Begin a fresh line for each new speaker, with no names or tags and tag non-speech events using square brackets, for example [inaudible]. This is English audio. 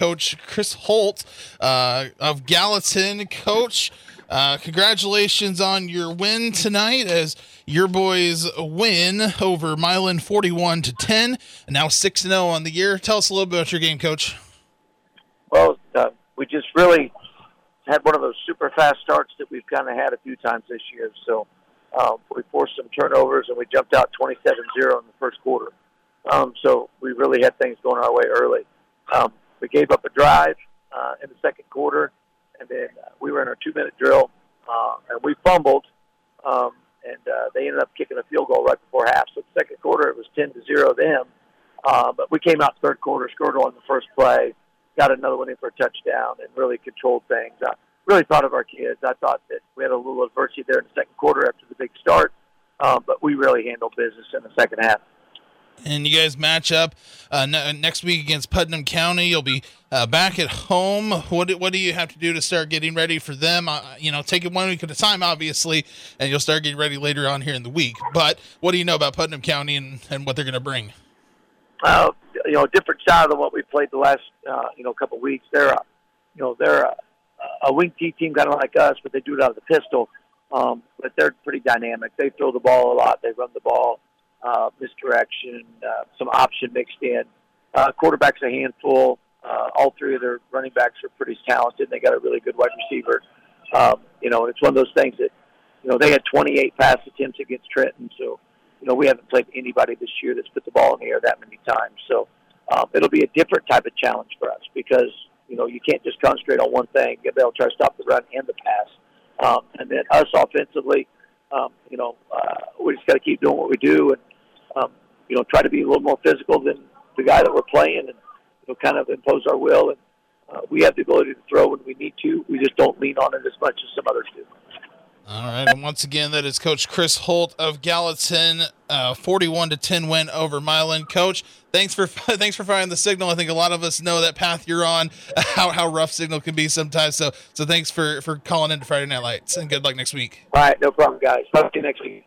Coach Chris Holt uh, of Gallatin. Coach, uh, congratulations on your win tonight as your boys win over Milan 41 to 10, and now 6 0 on the year. Tell us a little bit about your game, Coach.
Well, uh, we just really had one of those super fast starts that we've kind of had a few times this year. So um, we forced some turnovers and we jumped out 27-0 in the first quarter. Um, so we really had things going our way early. Um, we gave up a drive uh, in the second quarter, and then uh, we were in our two-minute drill, uh, and we fumbled, um, and uh, they ended up kicking a field goal right before half. So the second quarter, it was 10 to zero them. Uh, but we came out third quarter, scored on the first play, got another one in for a touchdown, and really controlled things. I really proud of our kids. I thought that we had a little adversity there in the second quarter after the big start, um, but we really handled business in the second half
and you guys match up uh, n- next week against Putnam County. You'll be uh, back at home. What what do you have to do to start getting ready for them? Uh, you know, take it one week at a time, obviously, and you'll start getting ready later on here in the week. But what do you know about Putnam County and, and what they're going to bring?
Uh, you know, a different style than what we played the last uh, you know couple weeks. They're a, you know they're a, a wing T team kind of like us, but they do it out of the pistol. Um, but they're pretty dynamic. They throw the ball a lot. They run the ball uh, misdirection, uh, some option mixed in. Uh, quarterback's a handful. Uh, all three of their running backs are pretty talented. They got a really good wide receiver. Um, you know, it's one of those things that, you know, they had 28 pass attempts against Trenton. So, you know, we haven't played anybody this year that's put the ball in the air that many times. So um, it'll be a different type of challenge for us because, you know, you can't just concentrate on one thing. They'll try to stop the run and the pass. Um, and then us offensively, um, you know, uh, we just got to keep doing what we do and um, you know, try to be a little more physical than the guy that we're playing, and you know, kind of impose our will. And uh, we have the ability to throw when we need to. We just don't lean on it as much as some others do.
All right, and once again, that is Coach Chris Holt of Gallatin, uh, forty-one to ten win over Milan. Coach, thanks for [laughs] thanks for finding the signal. I think a lot of us know that path you're on, [laughs] how how rough signal can be sometimes. So so thanks for for calling into Friday Night Lights, and good luck next week.
All right, no problem, guys. Talk to you next week.